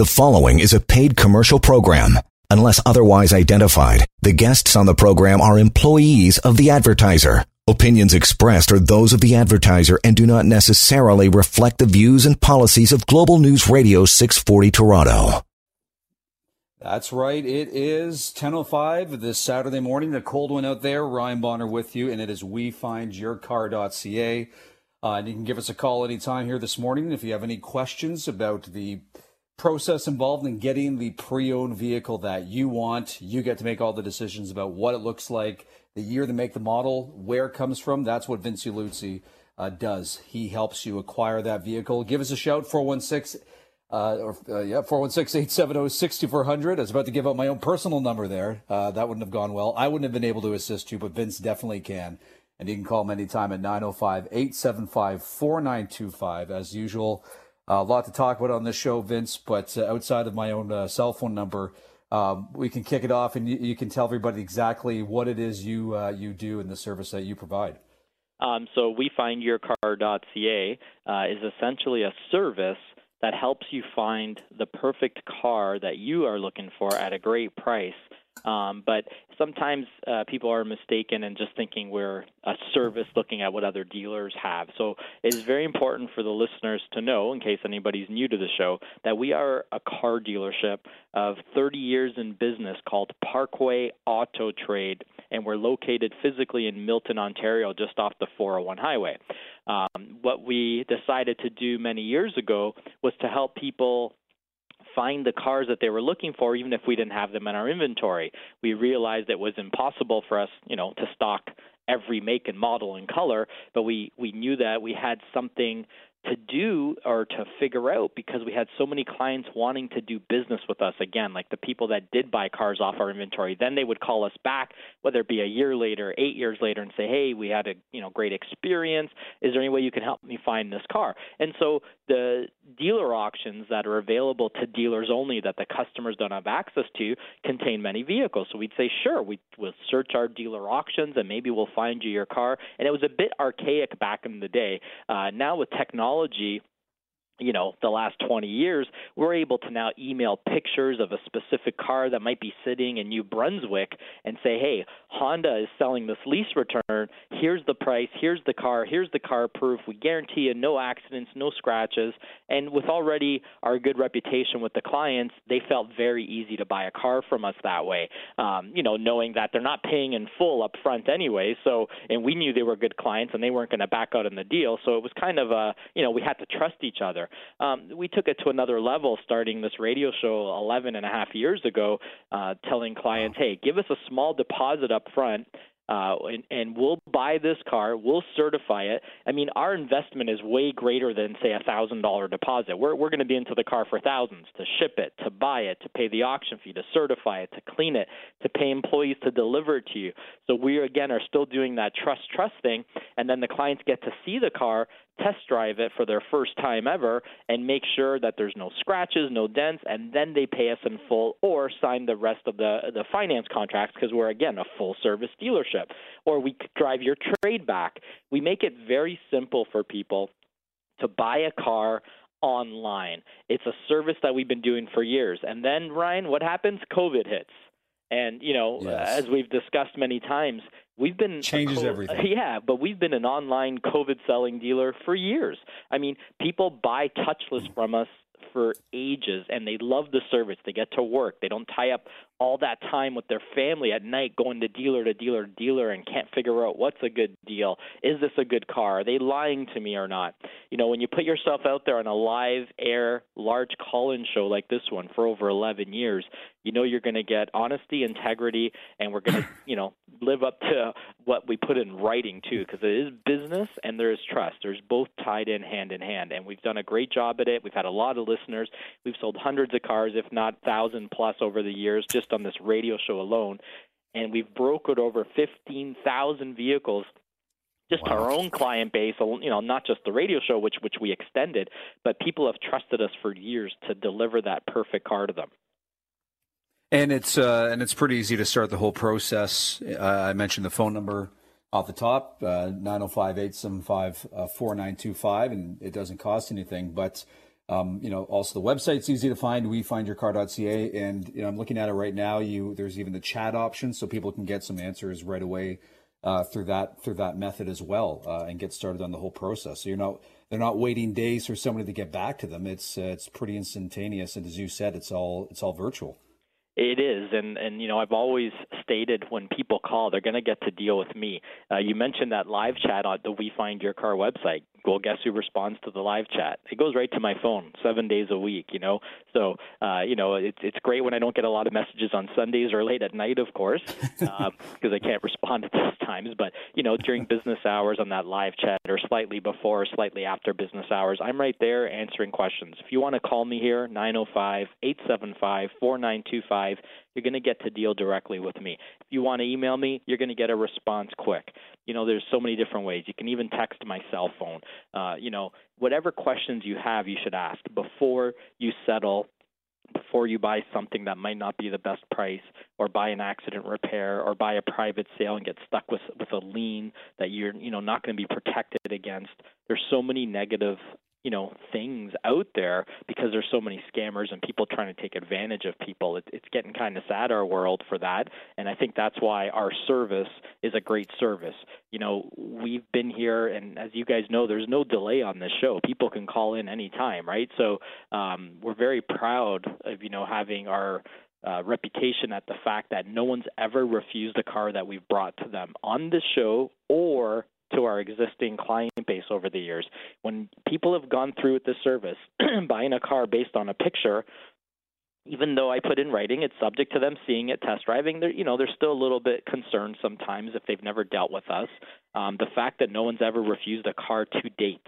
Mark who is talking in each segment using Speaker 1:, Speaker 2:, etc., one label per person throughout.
Speaker 1: The following is a paid commercial program. Unless otherwise identified, the guests on the program are employees of the advertiser. Opinions expressed are those of the advertiser and do not necessarily reflect the views and policies of Global News Radio 640 Toronto.
Speaker 2: That's right. It is 10.05 this Saturday morning. The cold one out there. Ryan Bonner with you, and it is wefindyourcar.ca. Uh, and you can give us a call anytime here this morning if you have any questions about the process involved in getting the pre-owned vehicle that you want. You get to make all the decisions about what it looks like, the year, the make, the model, where it comes from. That's what Vince Luzzi uh, does. He helps you acquire that vehicle. Give us a shout, 416- uh, or uh, yeah, 416-870-6400. I was about to give out my own personal number there. Uh, that wouldn't have gone well. I wouldn't have been able to assist you, but Vince definitely can. And you can call him anytime at 905-875-4925. As usual, a lot to talk about on this show, Vince, but uh, outside of my own uh, cell phone number, um, we can kick it off and you, you, can tell everybody exactly what it is you, uh, you do and the service that you provide.
Speaker 3: Um, so wefindyourcar.ca uh, is essentially a service that helps you find the perfect car that you are looking for at a great price. Um, but sometimes uh, people are mistaken and just thinking we're a service looking at what other dealers have. So it is very important for the listeners to know, in case anybody's new to the show, that we are a car dealership of 30 years in business called Parkway Auto Trade, and we're located physically in Milton, Ontario, just off the 401 highway. Um, what we decided to do many years ago was to help people find the cars that they were looking for even if we didn't have them in our inventory. We realized it was impossible for us, you know, to stock every make and model and color, but we we knew that we had something to do or to figure out because we had so many clients wanting to do business with us. Again like the people that did buy cars off our inventory then they would call us back whether it be a year later 8 years later and say hey we had a you know great experience. Is there any way you can help me find this car? And so the dealer auctions that are available to dealers only that the customers don't have access to contain many vehicles. So we'd say sure we will search our dealer auctions and maybe we'll find you your car. And it was a bit archaic back in the day. Uh, now with technology technology you know the last 20 years we're able to now email pictures of a specific car that might be sitting in New Brunswick and say hey Honda is selling this lease return. Here's the price. Here's the car. Here's the CarProof. We guarantee you no accidents no scratches. And with already our good reputation with the clients they felt very easy to buy a car from us that way um, you know knowing that they're not paying in full up front anyway. So and we knew they were good clients and they weren't going to back out in the deal. So it was kind of a you know we had to trust each other um, we took it to another level starting this radio show 11 and a half years ago, uh, telling clients, hey, give us a small deposit up front uh, and, and we'll buy this car, we'll certify it. I mean, our investment is way greater than say a thousand dollar deposit. We're we're going to be into the car for thousands to ship it, to buy it, to pay the auction fee, to certify it, to clean it, to pay employees to deliver it to you. So we again are still doing that trust trust thing, and then the clients get to see the car, test drive it for their first time ever and make sure that there's no scratches, no dents, and then they pay us in full or sign the rest of the the finance contracts because we're again a full service dealership. Or we drive your trade back. We make it very simple for people to buy a car online. It's a service that we've been doing for years. And then Ryan, what happens? COVID hits. And you know, yes. as we've discussed many times, we've been
Speaker 2: changes co- everything.
Speaker 3: Yeah, but we've been an online COVID selling dealer for years. I mean, people buy touchless from us for ages and they love the service. They get to work. They don't tie up all that time with their family at night going to dealer to dealer to dealer and can't figure out what's a good deal. Is this a good car? Are they lying to me or not? You know, when you put yourself out there on a live air, large call in show like this one for over 11 years, you know you're going to get honesty, integrity, and we're going to, you know, live up to what we put in writing too, because it is business and there is trust. There's both tied in hand in hand, and we've done a great job at it. We've had a lot of listeners. We've sold hundreds of cars, if not thousand plus, over the years, just on this radio show alone, and we've brokered over 15,000 vehicles just wow. our own client base, you know, not just the radio show, which which we extended, but people have trusted us for years to deliver that perfect car to them.
Speaker 2: And it's uh, and it's pretty easy to start the whole process. Uh, I mentioned the phone number off the top, uh, 905 875 4925, and it doesn't cost anything. But Um, you know, also the website's easy to find, wefindyourcar.ca, and you know, I'm looking at it right now. You there's even the chat option, so people can get some answers right away uh, through that through that method as well, uh, and get started on the whole process. So you're not they're not waiting days for somebody to get back to them. It's uh, it's pretty instantaneous, and as you said, it's all it's all virtual.
Speaker 3: It is, and and you know I've always stated when people call, they're going to get to deal with me. Uh, you mentioned that live chat on the We Find Your Car website well, guess who responds to the live chat? It goes right to my phone, seven days a week. You know, so uh, you know it's it's great when I don't get a lot of messages on Sundays or late at night, of course, because um, I can't respond at those times. But you know, during business hours on that live chat, or slightly before, or slightly after business hours, I'm right there answering questions. If you want to call me here, 905 875 4925 you're going to get to deal directly with me. If you want to email me, you're going to get a response quick. You know, there's so many different ways. You can even text my cell phone. Uh, you know, whatever questions you have, you should ask before you settle before you buy something that might not be the best price or buy an accident repair or buy a private sale and get stuck with with a lien that you're you know not going to be protected against there's so many negative you know things out there because there's so many scammers and people trying to take advantage of people. It, it's getting kind of sad our world for that. And i think that's why our service is a great service. You know we've been here and as you guys know there's no delay on this show. People can call in anytime right? So um, we're very proud of you know having our uh, reputation at the fact that no one's ever refused a car that we've brought to them on this show or to our existing client base over the years. When people have gone through with this service, buying a car based on a picture, even though I put in writing, it's subject to them seeing it, test driving. They're, you know, they're still a little bit concerned sometimes if they've never dealt with us. Um, the fact that no one's ever refused a car to date.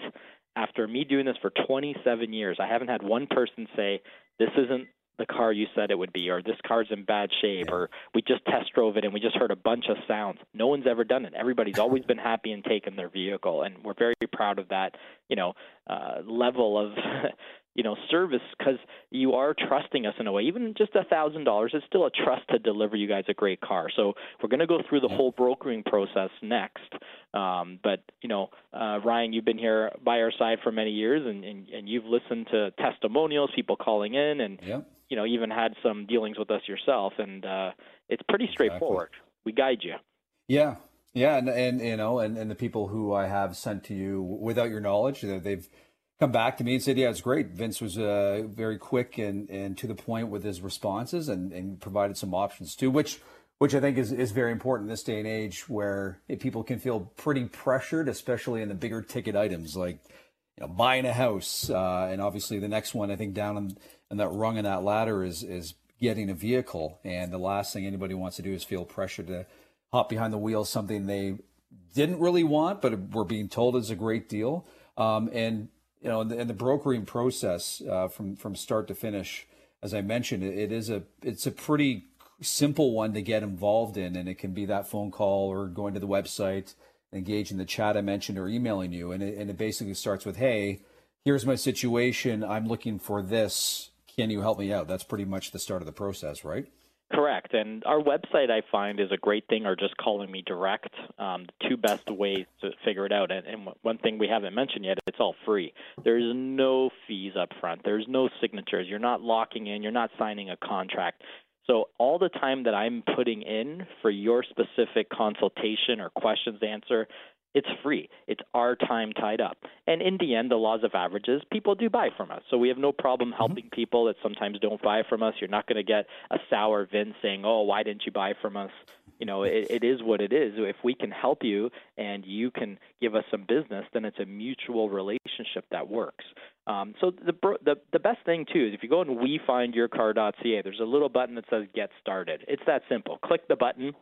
Speaker 3: After me doing this for 27 years, I haven't had one person say this isn't the car you said it would be, or this car's in bad shape, or we just test drove it and we just heard a bunch of sounds. No one's ever done it. Everybody's always been happy and taken their vehicle, and we're very proud of that. You know, uh, level of you know service because you are trusting us in a way even just a thousand dollars is still a trust to deliver you guys a great car so we're going to go through the whole brokering process next um, but you know uh, ryan you've been here by our side for many years and, and, and you've listened to testimonials people calling in and
Speaker 2: yep.
Speaker 3: You know even had some dealings with us yourself and uh, it's pretty straightforward exactly. we guide you
Speaker 2: yeah yeah and, and you know and, and the people who i have sent to you without your knowledge they've come back to me and said, "Yeah, it's great." Vince was uh, very quick and, and to the point with his responses, and, and provided some options too, which which I think is, is very important in this day and age where people can feel pretty pressured, especially in the bigger ticket items like you know buying a house, uh, and obviously the next one I think down on, on that rung in that ladder is is getting a vehicle, and the last thing anybody wants to do is feel pressure to hop behind the wheel something they didn't really want, but were being told is a great deal. Um, and you know, and the, and the brokering process uh, from from start to finish, as I mentioned, it, it is a it's a pretty simple one to get involved in, and it can be that phone call or going to the website, engaging the chat I mentioned, or emailing you, and it, and it basically starts with, "Hey, here's my situation. I'm looking for this. Can you help me out?" That's pretty much the start of the process, right?
Speaker 3: Correct. And our website, I find, is a great thing, or just calling me direct. Um, the two best ways to figure it out. And, and one thing we haven't mentioned yet, it's all free. There's no fees up front, there's no signatures. You're not locking in, you're not signing a contract. So, all the time that I'm putting in for your specific consultation or questions to answer, it's free. It's our time tied up. And in the end, the laws of averages, people do buy from us. So we have no problem mm-hmm. helping mm-hmm. people that sometimes don't buy from us. You're not going to get a sour Vince saying, oh, why didn't you buy from us? You know, it, it is what it is. If we can help you and you can give us some business, then it's a mutual relationship that works. Um, so the, the the best thing too is if you go and wefindyourcar.ca, there's a little button that says Get Started. It's that simple. Click the button,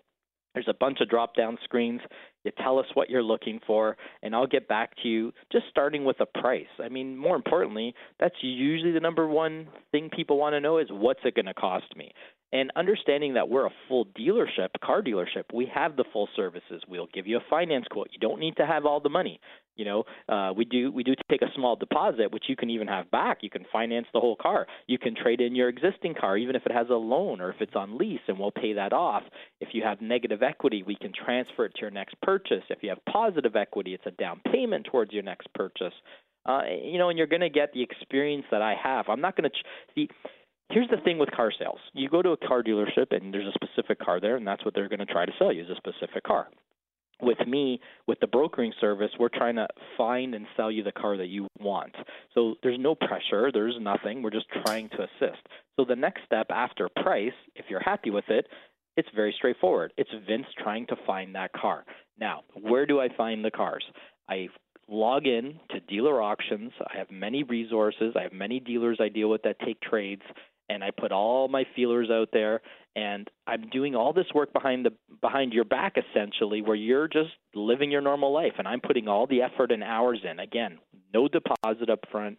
Speaker 3: there's a bunch of drop down screens. You tell us what you're looking for, and I'll get back to you just starting with a price. I mean, more importantly, that's usually the number one thing people want to know is what's it going to cost me? And understanding that we're a full dealership, car dealership, we have the full services. We'll give you a finance quote. You don't need to have all the money. You know, uh, we do we do take a small deposit, which you can even have back. You can finance the whole car. You can trade in your existing car, even if it has a loan or if it's on lease, and we'll pay that off. If you have negative equity, we can transfer it to your next purchase. If you have positive equity, it's a down payment towards your next purchase. Uh, you know, and you're going to get the experience that I have. I'm not going to ch- see. Here's the thing with car sales. You go to a car dealership and there's a specific car there, and that's what they're going to try to sell you is a specific car with me with the brokering service we're trying to find and sell you the car that you want. So there's no pressure there's nothing we're just trying to assist. So the next step after price if you're happy with it it's very straightforward. It's vince trying to find that car. Now where do i find the cars? I log in to dealer auctions. I have many resources. I have many dealers i deal with that take trades and I put all my feelers out there and I'm doing all this work behind the behind your back essentially where you're just living your normal life and I'm putting all the effort and hours in. Again, no deposit up front,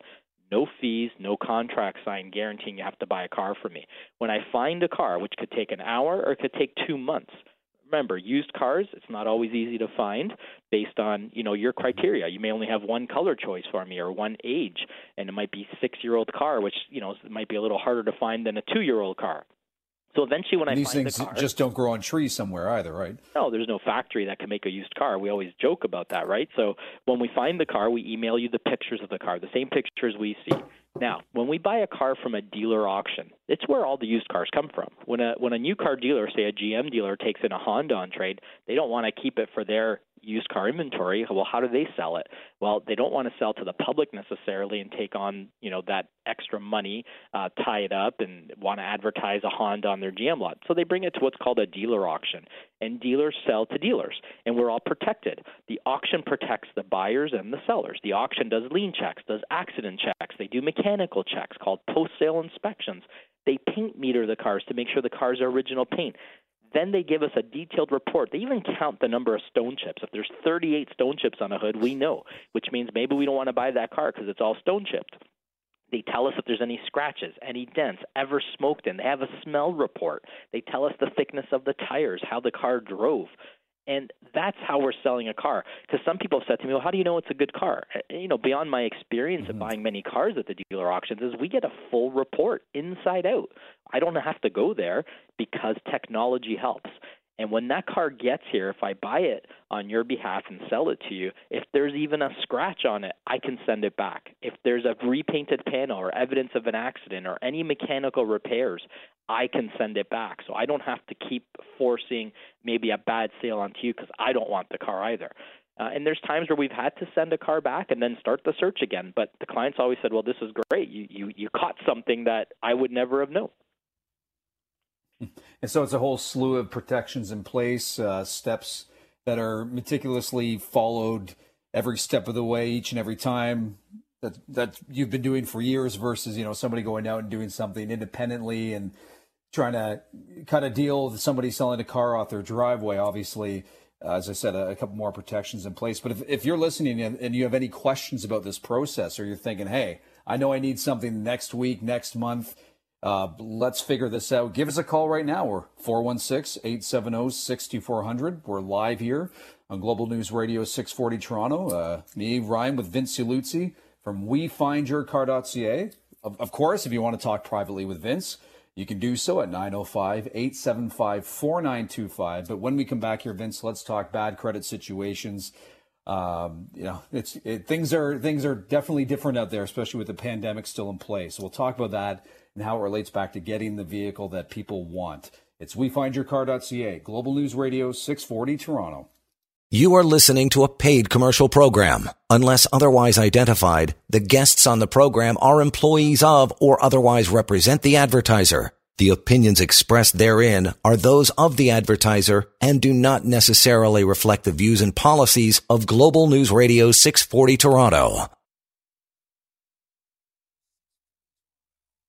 Speaker 3: no fees, no contract signed guaranteeing you have to buy a car from me. When I find a car which could take an hour or could take 2 months, remember used cars it's not always easy to find based on you know your criteria. You may only have one color choice for me or one age and it might be six year old car which you know might be a little harder to find than a two year old car so eventually, when I
Speaker 2: these
Speaker 3: find
Speaker 2: things
Speaker 3: the car,
Speaker 2: just don't grow on trees somewhere either, right?
Speaker 3: No, there's no factory that can make a used car. We always joke about that, right? So when we find the car, we email you the pictures of the car, the same pictures we see. Now, when we buy a car from a dealer auction, it's where all the used cars come from. When a when a new car dealer, say a GM dealer, takes in a Honda on trade, they don't want to keep it for their used car inventory. Well, how do they sell it? Well, they don't want to sell to the public necessarily and take on you know that extra money, uh, tie it up, and want to advertise a Honda on their GM lot. So they bring it to what's called a dealer auction, and dealers sell to dealers, and we're all protected. The auction protects the buyers and the sellers. The auction does lien checks, does accident checks, they do mechanical checks called post sale inspections. They paint meter the cars to make sure the cars are original paint. Then they give us a detailed report. They even count the number of stone chips. If there's 38 stone chips on a hood, we know, which means maybe we don't want to buy that car because it's all stone chipped. They tell us if there's any scratches, any dents, ever smoked in. They have a smell report. They tell us the thickness of the tires, how the car drove. And that's how we're selling a car. Because some people have said to me, well, how do you know it's a good car? You know, beyond my experience mm-hmm. of buying many cars at the dealer auctions, is we get a full report inside out. I don't have to go there because technology helps. And when that car gets here, if I buy it on your behalf and sell it to you, if there's even a scratch on it, I can send it back. If there's a repainted panel or evidence of an accident or any mechanical repairs, I can send it back. So I don't have to keep forcing maybe a bad sale onto you because I don't want the car either. Uh, and there's times where we've had to send a car back and then start the search again. But the clients always said, "Well, this is great. You you you caught something that I would never have known."
Speaker 2: And so it's a whole slew of protections in place, uh, steps that are meticulously followed every step of the way, each and every time that that you've been doing for years versus you know somebody going out and doing something independently and trying to kind of deal with somebody selling a car off their driveway. Obviously, uh, as I said, a, a, couple more protections in place. But if, if you're listening and, and you have any questions about this process, or you're thinking, hey, I know I need something next week, next month uh, let's figure this out. Give us a call right now. We're 416 870 6400. We're live here on Global News Radio 640 Toronto. Uh, me, Ryan, with Vince Ciluzzi from WeFindYourCar.ca. Of, of course, if you want to talk privately with Vince, you can do so at 905 875 4925. But when we come back here, Vince, let's talk bad credit situations. Um, you know, it's it, things are things are definitely different out there, especially with the pandemic still in place. So we'll talk about that and how it relates back to getting the vehicle that people want. It's WeFindYourCar.ca, Global News Radio 640 Toronto.
Speaker 1: You are listening to a paid commercial program. Unless otherwise identified, the guests on the program are employees of or otherwise represent the advertiser. The opinions expressed therein are those of the advertiser and do not necessarily reflect the views and policies of Global News Radio 640 Toronto.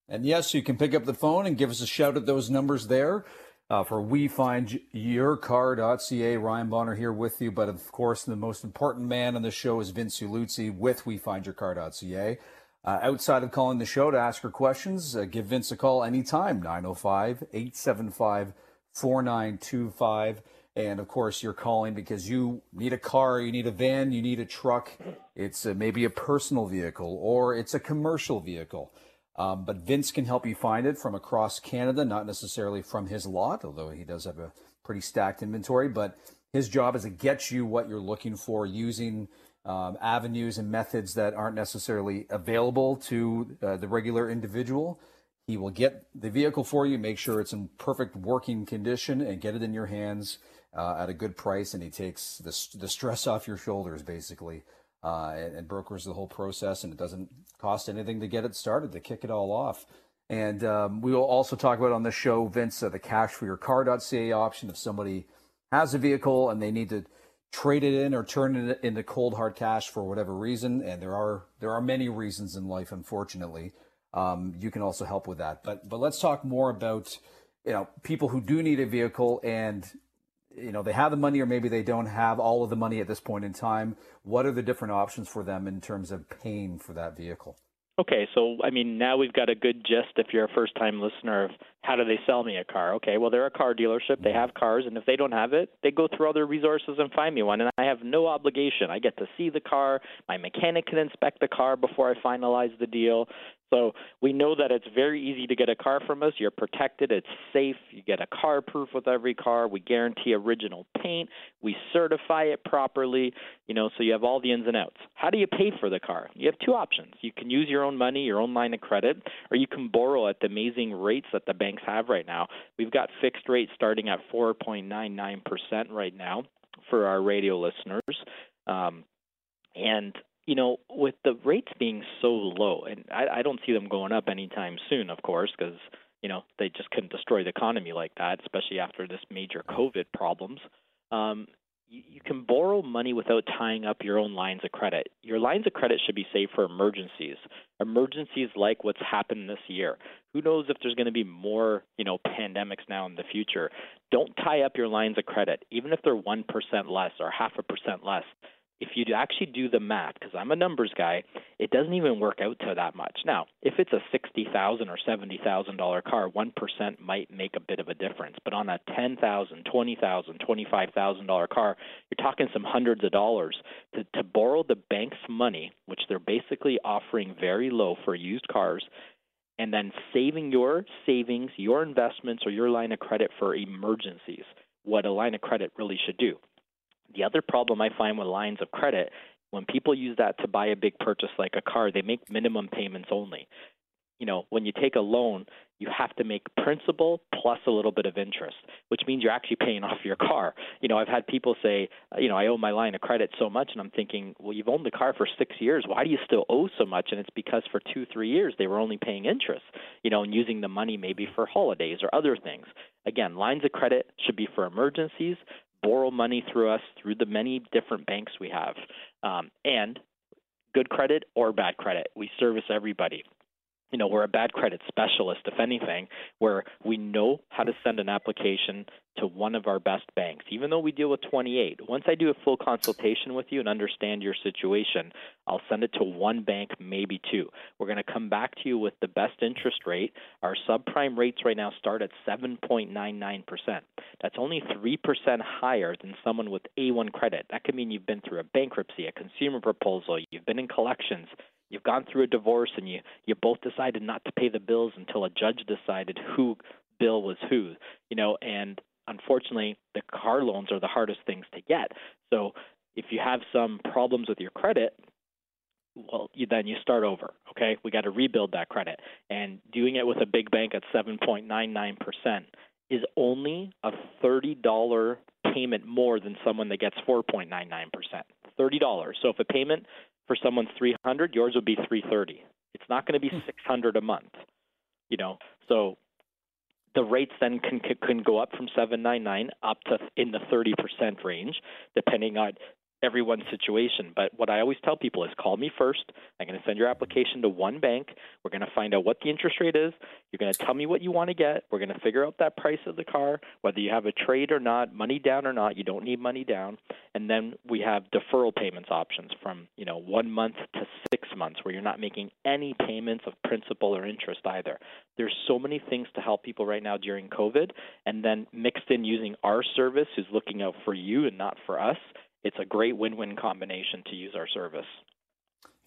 Speaker 2: And yes, you can pick up the phone and give us a shout at those numbers there. Uh, for WeFindYourCar.ca, Ryan Bonner here with you. But of course, the most important man on the show is Vince Ciluzzi with WeFindYourCar.ca. Uh, outside of calling the show to ask her questions, uh, give Vince a call anytime, 905 875 4925. And of course, you're calling because you need a car, you need a van, you need a truck. It's uh, maybe a personal vehicle or it's a commercial vehicle. Um, but Vince can help you find it from across Canada, not necessarily from his lot, although he does have a pretty stacked inventory. But his job is to get you what you're looking for using um, avenues and methods that aren't necessarily available to uh, the regular individual. He will get the vehicle for you, make sure it's in perfect working condition, and get it in your hands uh, at a good price. And he takes the, the stress off your shoulders, basically, uh, and, and, brokers the whole process. And it doesn't cost anything to get it started, to kick it all off. And um, we will also talk about on the show, Vince, uh, the cash for your car.ca option. If somebody has a vehicle and they need to trade it in or turn it into cold hard cash for whatever reason, and there are there are many reasons in life, unfortunately. Um, you can also help with that. But but let's talk more about you know people who do need a vehicle and you know they have the money or maybe they don't have all of the money at this point in time. What are the different options for them in terms of paying for that vehicle?
Speaker 3: Okay, so I mean, now we've got a good gist if you're a first time listener of how do they sell me a car? Okay, well, they're a car dealership. They have cars, and if they don't have it, they go through other resources and find me one. And I have no obligation. I get to see the car. My mechanic can inspect the car before I finalize the deal. So we know that it's very easy to get a car from us. You're protected. It's safe. You get a CarProof with every car. We guarantee original paint. We certify it properly. You know, so you have all the ins and outs. How do you pay for the car? You have two options. You can use your own money, your own line of credit, or you can borrow at the amazing rates that the banks have right now. We've got fixed rates starting at 4.99% right now for our radio listeners. Um, and you know, with the rates being so low, and I, I don't see them going up anytime soon, of course, because you know they just couldn't destroy the economy like that, especially after this major COVID problems. Um, you, you can borrow money without tying up your own lines of credit. Your lines of credit should be saved for emergencies. Emergencies like what's happened this year. Who knows if there's going to be more, you know, pandemics now in the future? Don't tie up your lines of credit, even if they're one percent less or half a percent less if you actually do the math, because I'm a numbers guy, it doesn't even work out to that much. Now, if it's a sixty thousand or seventy thousand dollar car, one percent might make a bit of a difference. But on a ten thousand, twenty thousand, twenty five thousand dollar car, you're talking some hundreds of dollars to, to borrow the bank's money, which they're basically offering very low for used cars, and then saving your savings, your investments, or your line of credit for emergencies. What a line of credit really should do. The other problem I find with lines of credit, when people use that to buy a big purchase like a car, they make minimum payments only. You know, when you take a loan, you have to make principal plus a little bit of interest, which means you're actually paying off your car. You know, I've had people say, uh, you know, I owe my line of credit so much, and I'm thinking, well, you've owned the car for six years. Why do you still owe so much? And it's because for two, three years they were only paying interest, you know, and using the money maybe for holidays or other things. Again, lines of credit should be for emergencies, borrow money through us through the many different banks we have. Um, and good credit or bad credit, we service everybody you know, we're a bad credit specialist, if anything, where we know how to send an application to one of our best banks, even though we deal with 28. Once I do a full consultation with you and understand your situation, I'll send it to one bank, maybe two. We're going to come back to you with the best interest rate. Our subprime rates right now start at 7.99%. That's only 3% higher than someone with A1 credit. That could mean you've been through a bankruptcy, a consumer proposal, you've been in collections, you've gone through a divorce and you you both decided not to pay the bills until a judge decided who bill was who you know and unfortunately the car loans are the hardest things to get. So if you have some problems with your credit well you, then you start over okay? We got to rebuild that credit. And doing it with a big bank at 7.99% is only a $30 payment more than someone that gets 4.99%. $30. So if a payment for someone's 300, yours would be 330. It's not going to be hmm. 600 a month, you know. So the rates then can can go up from 799 up to in the 30% range, depending on everyone's situation. But what I always tell people is call me first. I'm going to send your application to one bank. We're going to find out what the interest rate is. You're going to tell me what you want to get. We're going to figure out that price of the car, whether you have a trade or not, money down or not. You don't need money down. And then we have deferral payments options from, you know, 1 month to 6 months where you're not making any payments of principal or interest either. There's so many things to help people right now during COVID and then mixed in using our service who's looking out for you and not for us it's a great win-win combination to use our service.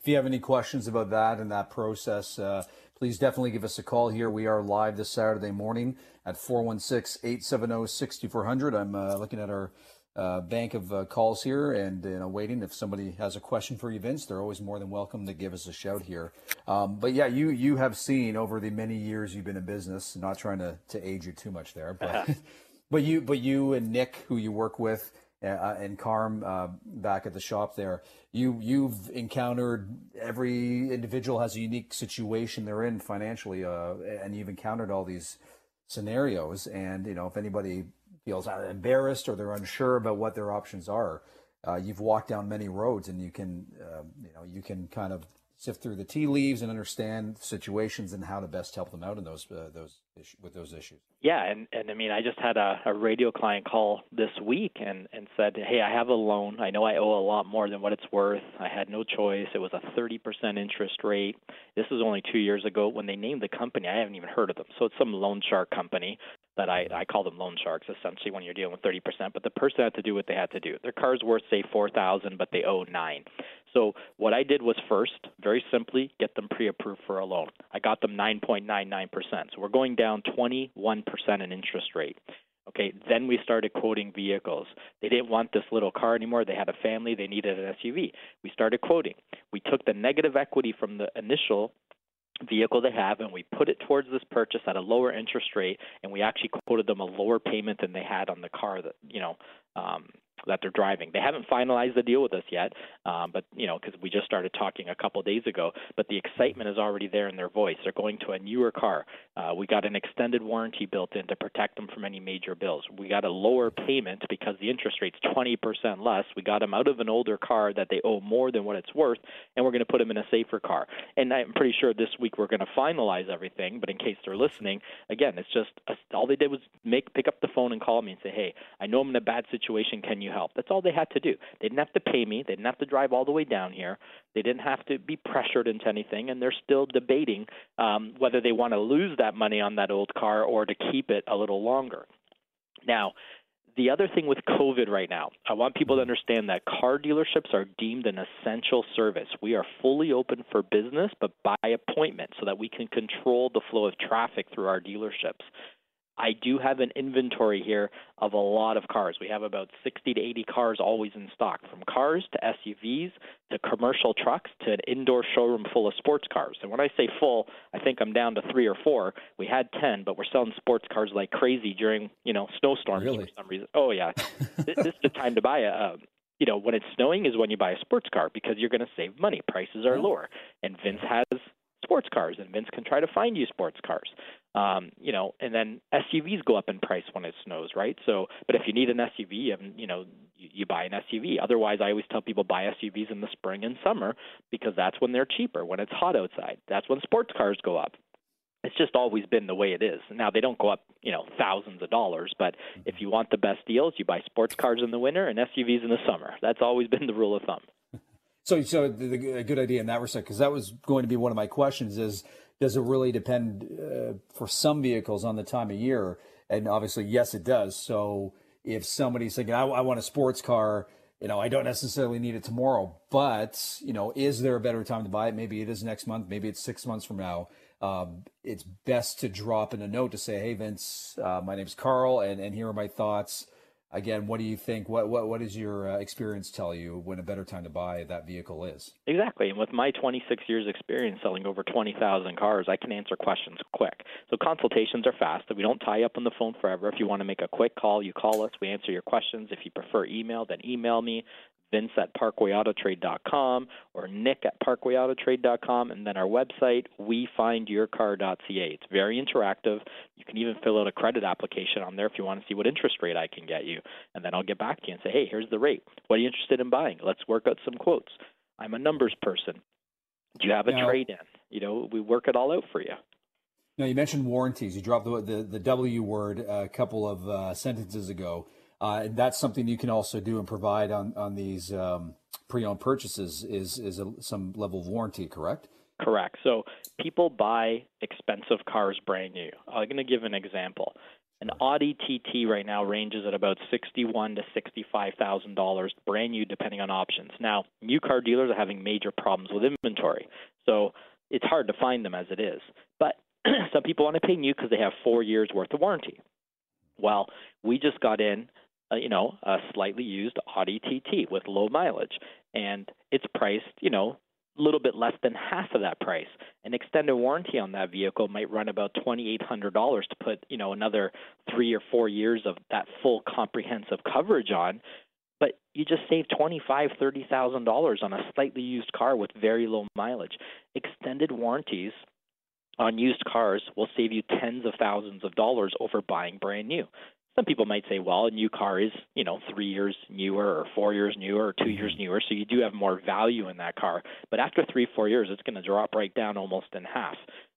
Speaker 2: If you have any questions about that and that process, uh, please definitely give us a call here. We are live this Saturday morning at 416 870 6400. I'm uh, looking at our uh, bank of uh, calls here and you know waiting. If somebody has a question for you, Vince, they're always more than welcome to give us a shout here. Um, but yeah, you you have seen over the many years you've been in business. Not trying to, to age you too much there, but but you but you and Nick, who you work with, uh, and Carm uh, back at the shop there, you you've encountered every individual has a unique situation they're in financially, uh, and you've encountered all these scenarios. And you know, if anybody feels embarrassed or they're unsure about what their options are, uh, you've walked down many roads, and you can uh, you know you can kind of sift through the tea leaves and understand situations and how to best help them out in those uh, those issues, with those issues.
Speaker 3: Yeah, and and I mean, I just had a, a radio client call this week and and said, "Hey, I have a loan. I know I owe a lot more than what it's worth. I had no choice. It was a 30% interest rate. This was only two years ago. When they named the company, I haven't even heard of them. So it's some loan shark company that I I call them loan sharks essentially when you're dealing with 30%. But the person had to do what they had to do. Their car's worth say 4,000, but they owe nine. So what I did was first, very simply, get them pre-approved for a loan. I got them 9.99%. So we're going down 21% in interest rate. Okay, then we started quoting vehicles. They didn't want this little car anymore. They had a family. They needed an SUV. We started quoting. We took the negative equity from the initial vehicle they have and we put it towards this purchase at a lower interest rate and we actually quoted them a lower payment than they had on the car that you know um, that they're driving. They haven't finalized the deal with us yet, um, but you know, because we just started talking a couple days ago. But the excitement is already there in their voice. They're going to a newer car. Uh, we got an extended warranty built in to protect them from any major bills. We got a lower payment because the interest rate's 20% less. We got them out of an older car that they owe more than what it's worth, and we're going to put them in a safer car. And I'm pretty sure this week we're going to finalize everything. But in case they're listening, again, it's just all they did was make pick up the phone and call me and say, "Hey, I know I'm in a bad situation. Can you help?" That's all they had to do. They didn't have to pay me. They didn't have to drive all the way down here. They didn't have to be pressured into anything, and they're still debating um, whether they want to lose that money on that old car or to keep it a little longer. Now, the other thing with COVID right now, I want people to understand that car dealerships are deemed an essential service. We are fully open for business, but by appointment so that we can control the flow of traffic through our dealerships. I do have an inventory here of a lot of cars. We have about 60 to 80 cars always in stock, from cars to SUVs to commercial trucks to an indoor showroom full of sports cars. And when I say full, I think I'm down to three or four. We had 10, but we're selling sports cars like crazy during, you know, snowstorms
Speaker 2: really?
Speaker 3: for some reason. Oh yeah, this, this is the time to buy a. a you know, when it's snowing is when you buy a sports car because you're going to save money. Prices are lower. And Vince has sports cars, and Vince can try to find you sports cars. Um, you know, and then SUVs go up in price when it snows, right? So, but if you need an SUV, and you know, you, you buy an SUV. Otherwise, I always tell people buy SUVs in the spring and summer because that's when they're cheaper. When it's hot outside, that's when sports cars go up. It's just always been the way it is. Now they don't go up, you know, thousands of dollars, but if you want the best deals, you buy sports cars in the winter and SUVs in the summer. That's always been the rule of thumb.
Speaker 2: So, so the, the, a good idea in that respect, because that was going to be one of my questions: is does it really depend uh, for some vehicles on the time of year? And obviously, yes, it does. So if somebody's thinking, I, I want a sports car, you know, I don't necessarily need it tomorrow, but you know, is there a better time to buy it? Maybe it is next month. Maybe it's six months from now. Um, it's best to drop in a note to say, "Hey, Vince, uh, my name's Carl, and and here are my thoughts." Again, what do you think? What what what does your uh, experience tell you when a better time to buy that vehicle is?
Speaker 3: Exactly, and with my 26 years experience selling over 20,000 cars, I can answer questions quick. So consultations are fast. We don't tie up on the phone forever. If you want to make a quick call, you call us. We answer your questions. If you prefer email, then email me. Vince at parkwayautotrade.com or Nick at parkwayautotrade.com, and then our website, wefindyourcar.ca. It's very interactive. You can even fill out a credit application on there if you want to see what interest rate I can get you. And then I'll get back to you and say, hey, here's the rate. What are you interested in buying? Let's work out some quotes. I'm a numbers person. Do you have a now, trade in? You know, we work it all out for you.
Speaker 2: Now, you mentioned warranties. You dropped the, the, the W word a couple of uh, sentences ago. Uh, and that's something you can also do and provide on on these um, pre-owned purchases is is a, some level of warranty, correct?
Speaker 3: Correct. So people buy expensive cars brand new. I'm going to give an example. An Audi TT right now ranges at about sixty-one to sixty-five thousand dollars, brand new, depending on options. Now, new car dealers are having major problems with inventory, so it's hard to find them as it is. But some people want to pay new because they have four years worth of warranty. Well, we just got in Uh, you know, a slightly used Audi TT with low mileage, and it's priced, you know, a little bit less than half of that price. An extended warranty on that vehicle might run about $2,800 to put, you know, another three or four years of that full comprehensive coverage on. But you just save twenty-five, thirty thousand dollars on a slightly used car with very low mileage. Extended warranties on used cars will save you tens of thousands of dollars over buying brand new. Some people might say, well, a new car is, you know, three years newer or four years newer or two years mm-hmm. newer, so you do have more value in that car. But after three, four years, it's going to drop right down almost in half.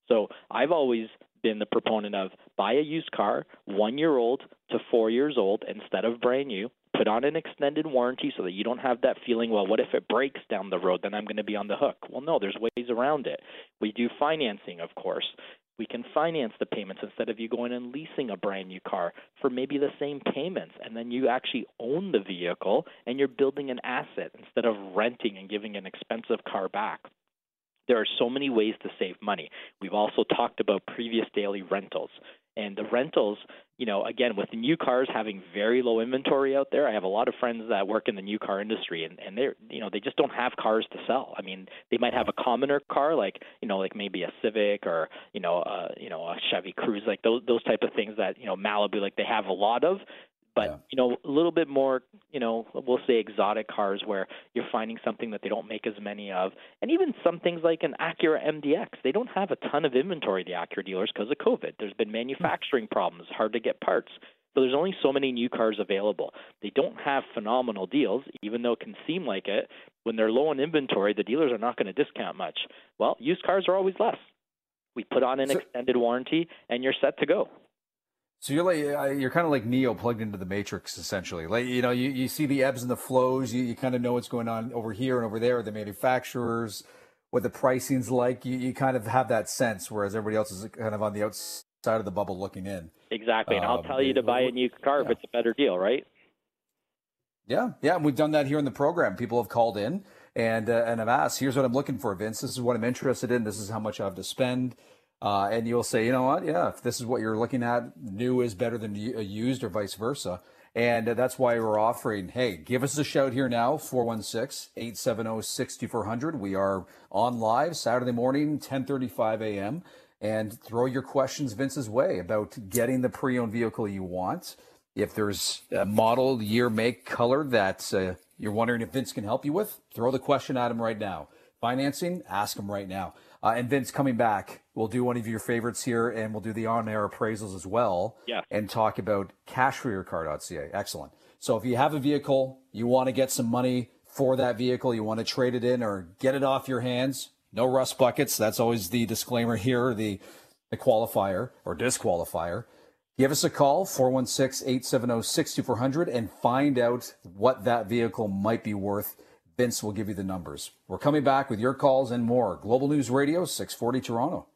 Speaker 3: So I've always been the proponent of buy a used car, one year old to four years old instead of brand new. Put on an extended warranty so that you don't have that feeling, well, what if it breaks down the road? Then I'm going to be on the hook. Well, no, there's ways around it. We do financing, of course. We can finance the payments instead of you going and leasing a brand new car for maybe the same payments. And then you actually own the vehicle and you're building an asset instead of renting and giving an expensive car back. There are so many ways to save money. We've also talked about previous daily rentals. And the rentals, you know, again, with new cars having very low inventory out there, I have a lot of friends that work in the new car industry, and and they're, you know, they just don't have cars to sell. I mean, they might have a commoner car, like you know, like maybe a Civic or you know, uh, you know, a Chevy Cruze, like those those type of things that you know Malibu, like they have a lot of, but yeah. you know a little bit more you know we'll say exotic cars where you're finding something that they don't make as many of. And even some things like an Acura MDX they don't have a ton of inventory the Acura dealers because of COVID. There's been manufacturing problems hard to get parts. So there's only so many new cars available. They don't have phenomenal deals even though it can seem like it. When they're low on inventory the dealers are not going to discount much. Well used cars are always less. We put on an so, extended warranty and you're set to go
Speaker 2: so you're like uh, you're kind of like Neo plugged into the Matrix, essentially. Like you know, you, you see the ebbs and the flows. You, you kind of know what's going on over here and over there. The manufacturers, what the pricing's like. You, you kind of have that sense, whereas everybody else is kind of on the outside of the bubble looking in.
Speaker 3: Exactly, and I'll um, tell you to buy a new car yeah. if it's a better deal, right?
Speaker 2: Yeah, yeah, and we've done that here in the program. People have called in and uh, and have asked, "Here's what I'm looking for, Vince. This is what I'm interested in. This is how much I have to spend." Uh, and you'll say, you know what? Yeah, if this is what you're looking at, new is better than used or vice versa. And uh, that's why we're offering, hey, give us a shout here now, 416 870 6400. We are on live Saturday morning, 1035 a.m. And throw your questions Vince's way about getting the pre owned vehicle you want. If there's a model, year, make, color that uh, you're wondering if Vince can help you with, throw the question at him right now. Financing, ask him right now. Uh, and Vince coming back, we'll do one of your favorites here, and we'll do the on-air appraisals as well.
Speaker 3: Yeah.
Speaker 2: And talk about cashforyourcar.ca. Excellent. So if you have a vehicle, you want to get some money for that vehicle, you want to trade it in or get it off your hands. No rust buckets. That's always the disclaimer here, the the qualifier or disqualifier. Give us a call, 416 870 6400, and find out what that vehicle might be worth Vince will give you the numbers. We're coming back with your calls and more. Global News Radio, 640 Toronto.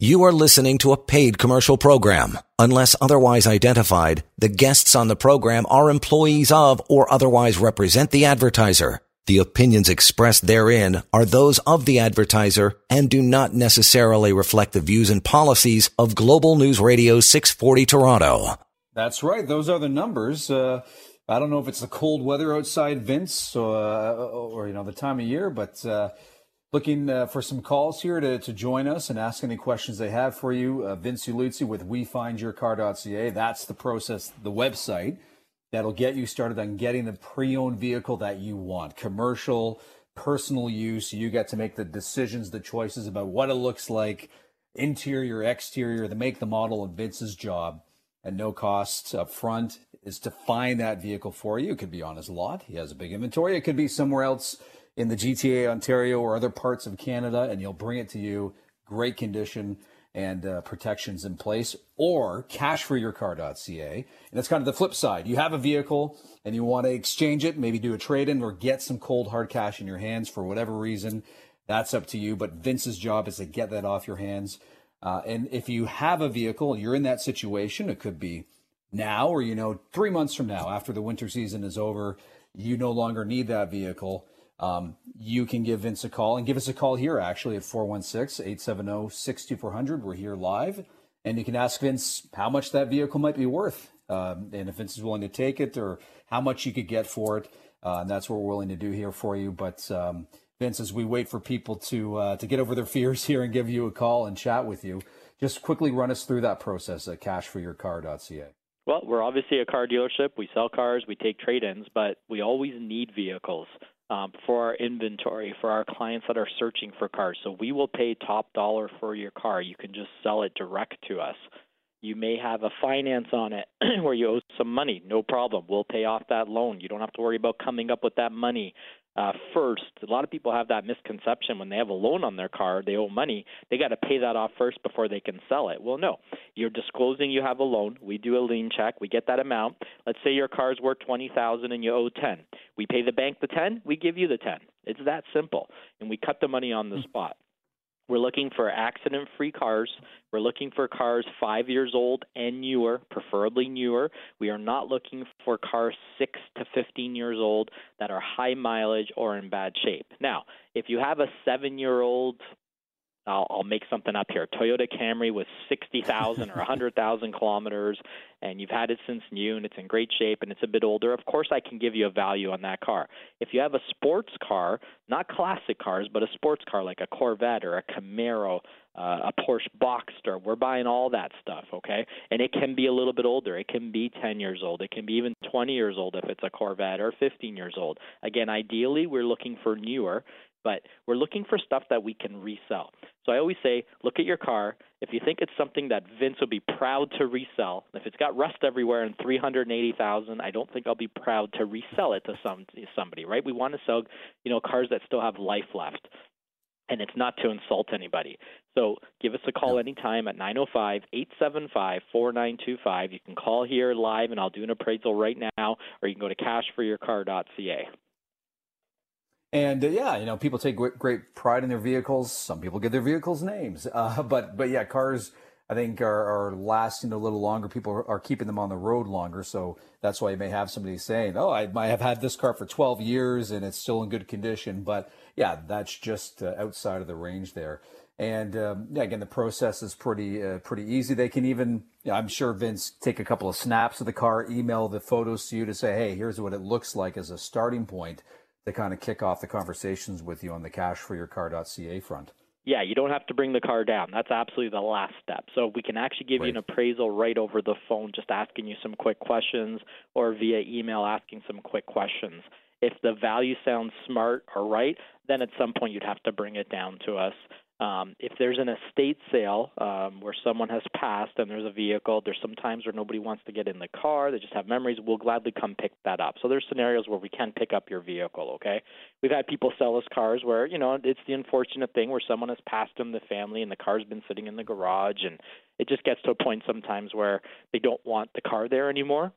Speaker 1: You are listening to a paid commercial program. Unless otherwise identified, the guests on the program are employees of or otherwise represent the advertiser. The opinions expressed therein are those of the advertiser and do not necessarily reflect the views and policies of Global News Radio 640 Toronto.
Speaker 2: That's right. Those are the numbers. Uh, I don't know if it's the cold weather outside, Vince, or, uh, or you know the time of year, but uh, looking uh, for some calls here to, to join us and ask any questions they have for you. Uh, Vince Ciluzzi with WeFindYourCar.ca. That's the process, the website that'll get you started on getting the pre-owned vehicle that you want, commercial, personal use. You get to make the decisions, the choices about what it looks like, interior, exterior, the make, the model, and Vince's job at no cost up front is to find that vehicle for you. It could be on his lot. He has a big inventory. It could be somewhere else in the GTA, Ontario, or other parts of Canada, and he'll bring it to you, great condition and uh, protections in place, or cashforyourcar.ca. And that's kind of the flip side. You have a vehicle and you want to exchange it, maybe do a trade in or get some cold hard cash in your hands for whatever reason. That's up to you. But Vince's job is to get that off your hands. Uh, and if you have a vehicle, you're in that situation, it could be now or, you know, three months from now, after the winter season is over, you no longer need that vehicle. Um, you can give Vince a call and give us a call here actually at 416 870 6400. We're here live. And you can ask Vince how much that vehicle might be worth. um, and if Vince is willing to take it or how much you could get for it. Uh, and that's what we're willing to do here for you. But um, Vince, as we wait for people to uh, to get over their fears here and give you a call and chat with you, just quickly run us through that process at cashforyourcar.ca.
Speaker 3: Well, we're obviously a car dealership. We sell cars, we take trade ins, but we always need vehicles um, for our inventory, for our clients that are searching for cars. So we will pay top dollar for your car. You can just sell it direct to us. You may have a finance on it where you owe some money. No problem. We'll pay off that loan. You don't have to worry about coming up with that money uh, first. A lot of people have that misconception when they have a loan on their car, they owe money. They got to pay that off first before they can sell it. Well, no. You're disclosing you have a loan. We do a lien check. We get that amount. Let's say your car's worth twenty thousand and you owe ten. We pay the bank the ten. We give you the ten. It's that simple, and we cut the money on the spot. We're looking for accident free cars. We're looking for cars five years old and newer, preferably newer. We are not looking for cars six to 15 years old that are high mileage or in bad shape. Now, if you have a seven year old I'll, I'll make something up here. Toyota Camry with 60,000 or 100,000 kilometers, and you've had it since new, and it's in great shape, and it's a bit older. Of course, I can give you a value on that car. If you have a sports car, not classic cars, but a sports car like a Corvette or a Camaro, uh, a Porsche Boxster, we're buying all that stuff, okay? And it can be a little bit older. It can be 10 years old. It can be even 20 years old if it's a Corvette, or 15 years old. Again, ideally, we're looking for newer but we're looking for stuff that we can resell. So I always say, look at your car. If you think it's something that Vince would be proud to resell, if it's got rust everywhere and 380,000, I don't think I'll be proud to resell it to some somebody, right? We want to sell, you know, cars that still have life left. And it's not to insult anybody. So give us a call anytime at 905 875 4925. You can call here live and I'll do an appraisal right now, or you can go to cashforyourcar.ca.
Speaker 2: And uh, yeah, you know, people take great pride in their vehicles. Some people give their vehicles names, uh, but but yeah, cars I think are, are lasting a little longer. People are, are, keeping them on the road longer, so that's why you may have somebody saying, "Oh, I might have had this car for 12 years and it's still in good condition." But yeah, that's just uh, outside of the range there. And um, yeah, again, the process is pretty uh, pretty easy. They can even, I'm sure Vince, take a couple of snaps of the car, email the photos to you to say, "Hey, here's what it looks like as a starting point." To kind of kick off the conversations with you on the cashforyourcar.ca front.
Speaker 3: Yeah, you don't have to bring the car down. That's absolutely the last step. So we can actually give right. you an appraisal right over the phone, just asking you some quick questions, or via email asking some quick questions. If the value sounds smart or right, then at some point you'd have to bring it down to us. Um, if there's an estate sale um, where someone has passed and there's a vehicle, there's some times where nobody wants to get in the car, they just have memories, we'll gladly come pick that up. So there's scenarios where we can pick up your vehicle, okay? We've had people sell us cars where, you know, it's the unfortunate thing where someone has passed in the family and the car's been sitting in the garage and it just gets to a point sometimes where they don't want the car there anymore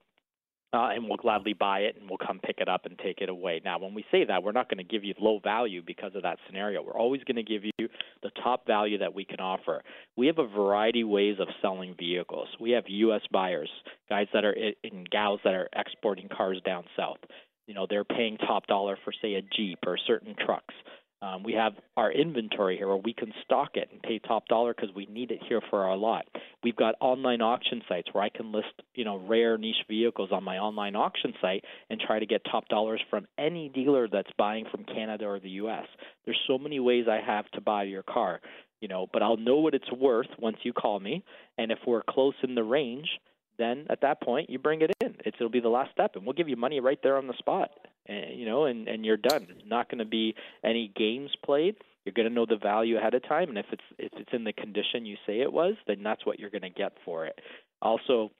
Speaker 3: uh, and we'll gladly buy it and we'll come pick it up and take it away. Now, when we say that, we're not going to give you low value because of that scenario. We're always going to give you the top value that we can offer. We have a variety of ways of selling vehicles. We have U.S. buyers, guys that are in gals that are exporting cars down south. You know, they're paying top dollar for, say, a Jeep or certain trucks. Um, we have our inventory here where we can stock it and pay top dollar because we need it here for our lot. We've got online auction sites where I can list, you know, rare niche vehicles on my online auction site and try to get top dollars from any dealer that's buying from Canada or the U.S. There's so many ways I have to buy your car, you know, but I'll know what it's worth once you call me, and if we're close in the range, then at that point you bring it in. It's, it'll be the last step, and we'll give you money right there on the spot Eh, you know, and and you're done. not going to be any games played. You're going to know the value ahead of time, and if it's if it's in the condition you say it was, then that's what you're going to get for it. Also,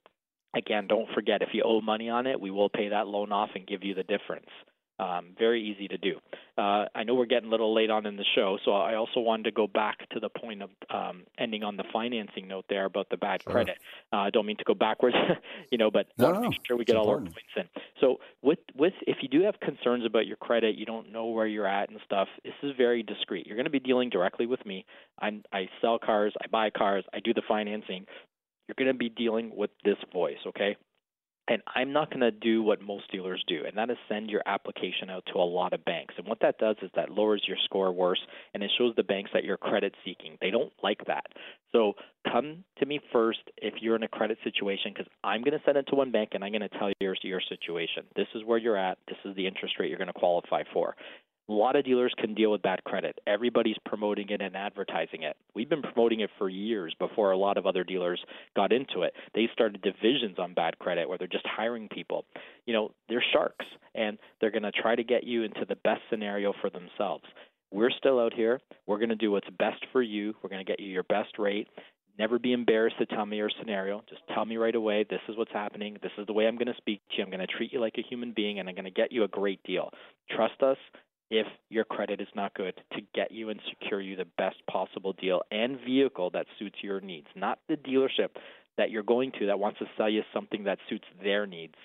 Speaker 3: again, don't forget if you owe money on it, we will pay that loan off and give you the difference. Um, very easy to do. Uh, I know we're getting a little late on in the show, so I also wanted to go back to the point of um, ending on the financing note there about the bad sure. credit. Uh, I don't mean to go backwards, you know, but
Speaker 2: no,
Speaker 3: want
Speaker 2: to
Speaker 3: make sure we get all our points in. So with with if you do have concerns about your credit, you don't know where you're at and stuff. This is very discreet. You're going to be dealing directly with me. I, I sell cars, I buy cars, I do the financing. You're going to be dealing with this voice, okay? And I'm not going to do what most dealers do, and that is send your application out to a lot of banks. And what that does is that lowers your score worse, and it shows the banks that you're credit seeking. They don't like that. So come to me first if you're in a credit situation, because I'm going to send it to one bank and I'm going to tell you your, your situation. This is where you're at. This is the interest rate you're going to qualify for. A lot of dealers can deal with bad credit. Everybody's promoting it and advertising it. We've been promoting it for years before a lot of other dealers got into it. They started divisions on bad credit where they're just hiring people. You know, they're sharks and they're going to try to get you into the best scenario for themselves. We're still out here. We're going to do what's best for you. We're going to get you your best rate. Never be embarrassed to tell me your scenario. Just tell me right away, this is what's happening. This is the way I'm going to speak to you. I'm going to treat you like a human being, and I'm going to get you a great deal. Trust us if your credit is not good to get you and secure you the best possible deal and vehicle that suits your needs, not the dealership that you're going to that wants to sell you something that suits their needs.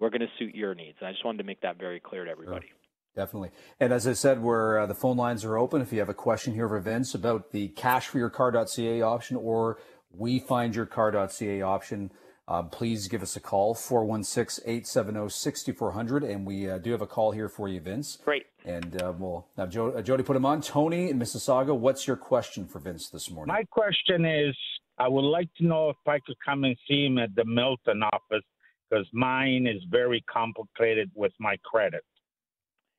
Speaker 3: We're going to suit your needs. And I just wanted to make that very clear to everybody. Sure.
Speaker 2: Definitely. And as I said, where uh, the phone lines are open, if you have a question here for Vince about the cashforyourcar.ca option or we find your car.ca option, uh, please give us a call, 416 870 6400. And we uh, do have a call here for you, Vince.
Speaker 3: Great.
Speaker 2: And uh, we'll have jo- uh, Jody put him on. Tony in Mississauga, what's your question for Vince this morning?
Speaker 4: My question is I would like to know if I could come and see him at the Milton office because mine is very complicated with my credit.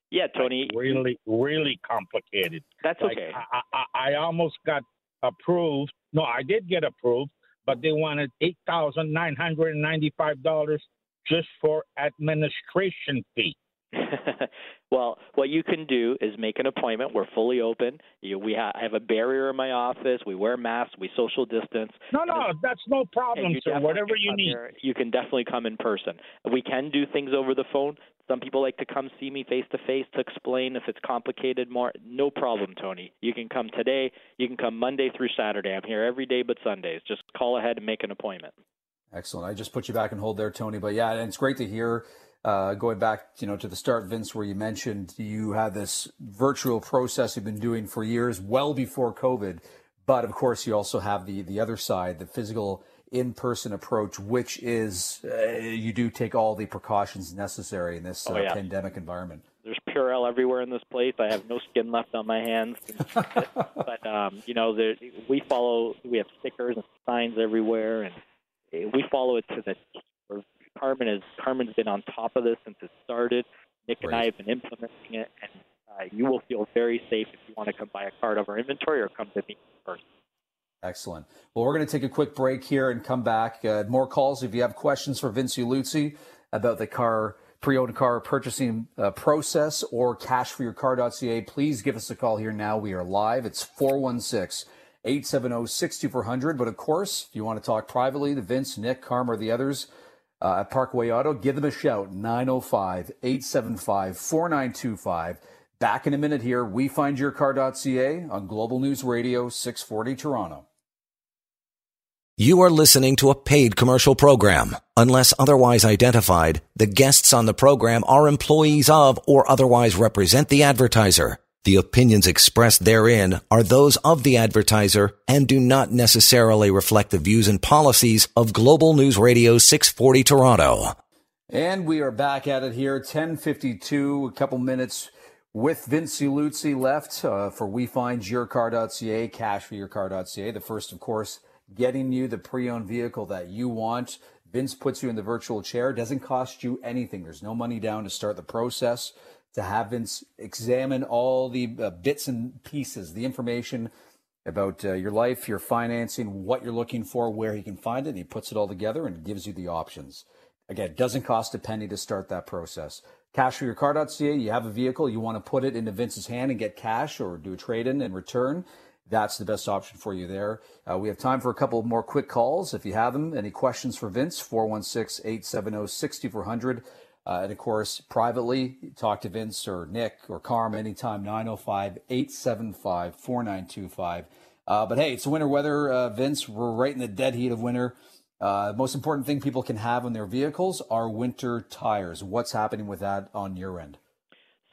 Speaker 3: Yeah, Tony.
Speaker 4: Like really, really complicated.
Speaker 3: That's
Speaker 4: like
Speaker 3: okay.
Speaker 4: I, I, I almost got approved. No, I did get approved but they wanted eight thousand nine hundred and ninety-five dollars just for administration fee.
Speaker 3: well, what you can do is make an appointment. We're fully open. You, we ha- I have a barrier in my office. We wear masks. We social distance.
Speaker 4: No, no, that's no problem, sir. Whatever you need.
Speaker 3: Here, you can definitely come in person. We can do things over the phone. Some people like to come see me face to face to explain if it's complicated more. No problem, Tony. You can come today. You can come Monday through Saturday. I'm here every day but Sundays. Just call ahead and make an appointment.
Speaker 2: Excellent. I just put you back and hold there, Tony. But yeah, and it's great to hear. Uh, going back, you know, to the start, Vince, where you mentioned you had this virtual process you've been doing for years, well before COVID. But of course, you also have the the other side, the physical in-person approach, which is uh, you do take all the precautions necessary in this oh, uh, yeah. pandemic environment.
Speaker 3: There's Purell everywhere in this place. I have no skin left on my hands, but um, you know, there, we follow. We have stickers and signs everywhere, and we follow it to the. Carmen is Carmen's been on top of this since it started. Nick and I have been implementing it, and uh, you will feel very safe if you want to come buy a card of our inventory or come to me first.
Speaker 2: Excellent. Well, we're going to take a quick break here and come back. Uh, more calls if you have questions for Vince Ciluzzi about the car pre-owned car purchasing uh, process or cash for your cashforyourcar.ca. Please give us a call here now. We are live. It's 416 870 6400. But of course, if you want to talk privately to Vince, Nick, Carm, or the others uh, at Parkway Auto, give them a shout 905 875 4925. Back in a minute here. We find your car.ca on Global News Radio 640 Toronto.
Speaker 1: You are listening to a paid commercial program. Unless otherwise identified, the guests on the program are employees of or otherwise represent the advertiser. The opinions expressed therein are those of the advertiser and do not necessarily reflect the views and policies of Global News Radio 640 Toronto.
Speaker 2: And we are back at it here, 1052, a couple minutes with Vince Ciluzzi left uh, for WeFindYourCar.ca, cashforyourcar.ca. The first, of course, getting you the pre-owned vehicle that you want. Vince puts you in the virtual chair. Doesn't cost you anything. There's no money down to start the process. To have Vince examine all the uh, bits and pieces, the information about uh, your life, your financing, what you're looking for, where he can find it. And he puts it all together and gives you the options. Again, it doesn't cost a penny to start that process. Cashforyourcar.ca, you have a vehicle, you want to put it into Vince's hand and get cash or do a trade in and return that's the best option for you there. Uh, we have time for a couple more quick calls. If you have them, any questions for Vince, 416 870 6400. Uh, and of course, privately, talk to Vince or Nick or Carm anytime, 905 875 4925. Uh, but hey, it's winter weather, uh, Vince. We're right in the dead heat of winter. Uh, most important thing people can have on their vehicles are winter tires. What's happening with that on your end?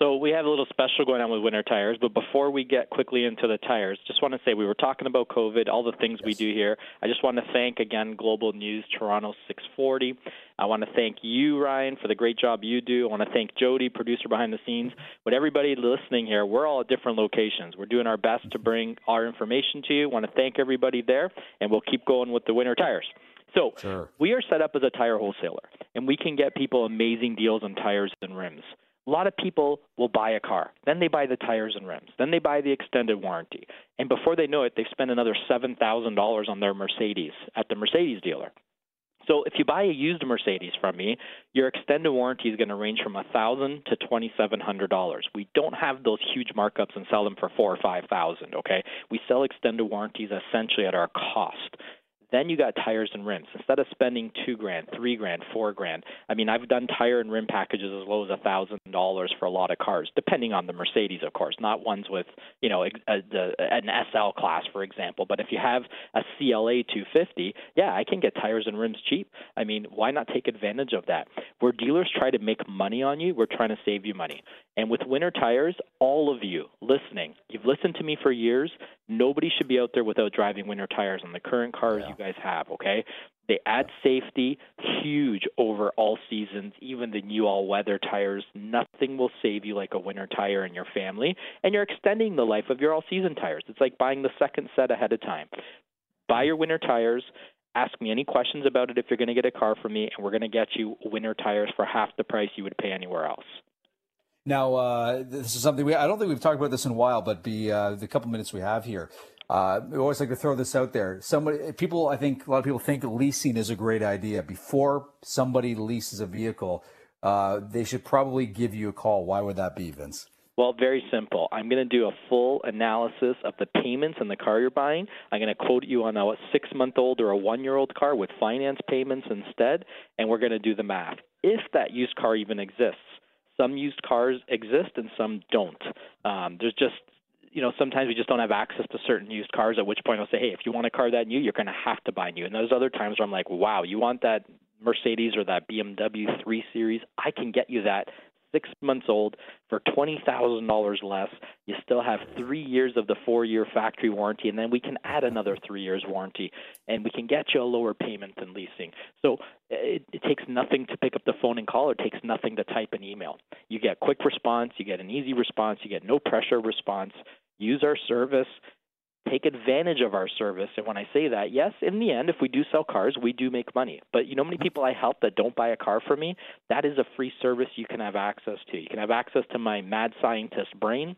Speaker 3: So we have a little special going on with winter tires, but before we get quickly into the tires, just want to say we were talking about COVID, all the things yes. we do here. I just want to thank again Global News Toronto 640. I want to thank you, Ryan, for the great job you do. I want to thank Jody, producer behind the scenes. But everybody listening here, we're all at different locations. We're doing our best to bring our information to you. I want to thank everybody there, and we'll keep going with the winter tires. So sure. we are set up as a tire wholesaler, and we can get people amazing deals on tires and rims. A lot of people will buy a car, then they buy the tires and rims, then they buy the extended warranty, and before they know it, they've spent another seven thousand dollars on their Mercedes at the Mercedes dealer. So if you buy a used Mercedes from me, your extended warranty is going to range from a thousand to twenty seven hundred dollars. We don't have those huge markups and sell them for four or five thousand. Okay, we sell extended warranties essentially at our cost. Then you got tires and rims. Instead of spending two grand, three grand, four grand. I mean, I've done tire and rim packages as low as a thousand dollars for a lot of cars, depending on the Mercedes, of course, not ones with you know a, a, uh, an SL class, for example. But if you have a CLA 250, yeah, I can get tires and rims cheap. I mean, why not take advantage of that? Where dealers try to make money on you, we're trying to save you money. And with winter tires, all of you listening, you've listened to me for years. Nobody should be out there without driving winter tires on the current cars yeah. you guys have, okay? They add safety huge over all seasons, even the new all weather tires. Nothing will save you like a winter tire in your family. And you're extending the life of your all season tires. It's like buying the second set ahead of time. Buy your winter tires. Ask me any questions about it if you're going to get a car from me, and we're going to get you winter tires for half the price you would pay anywhere else.
Speaker 2: Now, uh, this is something we, I don't think we've talked about this in a while, but the, uh, the couple minutes we have here, uh, we always like to throw this out there. Somebody, people, I think a lot of people think leasing is a great idea. Before somebody leases a vehicle, uh, they should probably give you a call. Why would that be, Vince?
Speaker 3: Well, very simple. I'm going to do a full analysis of the payments on the car you're buying. I'm going to quote you on a six month old or a one year old car with finance payments instead, and we're going to do the math. If that used car even exists, some used cars exist and some don't. Um, there's just you know, sometimes we just don't have access to certain used cars. At which point I'll say, hey, if you want a car that new, you're going to have to buy new. And there's other times where I'm like, wow, you want that Mercedes or that BMW 3 Series? I can get you that six months old for $20,000 less. You still have three years of the four year factory warranty, and then we can add another three years warranty, and we can get you a lower payment than leasing. So it, it takes nothing to pick up the phone and call, it takes nothing to type an email. You get quick response, you get an easy response, you get no pressure response. Use our service take advantage of our service. And when I say that, yes, in the end, if we do sell cars, we do make money. But you know, many mm-hmm. people I help that don't buy a car from me. That is a free service you can have access to. You can have access to my mad scientist brain.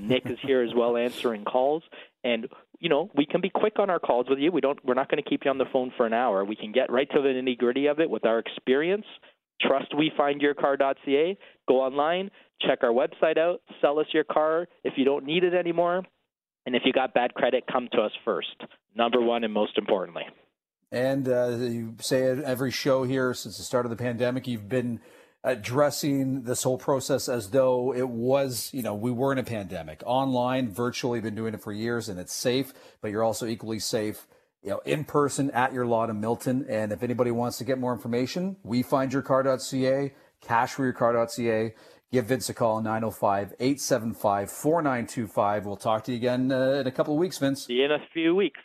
Speaker 3: Nick is here as well, answering calls, and you know we can be quick on our calls with you. We don't. We're not going to keep you on the phone for an hour. We can get right to the nitty gritty of it with our experience. Trust WeFindYourCar.ca. Go online, check our website out, sell us your car. If you don't need it anymore, and if you got bad credit, come to us first. Number one and most importantly.
Speaker 2: And uh, you say at every show here since the start of the pandemic, you've been addressing this whole process as though it was, you know, we were in a pandemic. Online, virtually, been doing it for years, and it's safe. But you're also equally safe, you know, in person at your lot in Milton. And if anybody wants to get more information, we find your car.ca, cashforyourcar.ca. Give Vince a call, 905 875 4925. We'll talk to you again uh, in a couple of weeks, Vince.
Speaker 3: See you in a few weeks.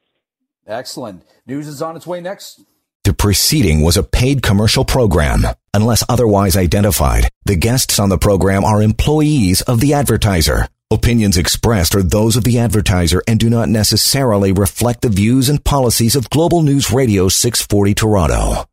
Speaker 2: Excellent. News is on its way next.
Speaker 1: The preceding was a paid commercial program. Unless otherwise identified, the guests on the program are employees of the advertiser. Opinions expressed are those of the advertiser and do not necessarily reflect the views and policies of Global News Radio 640 Toronto.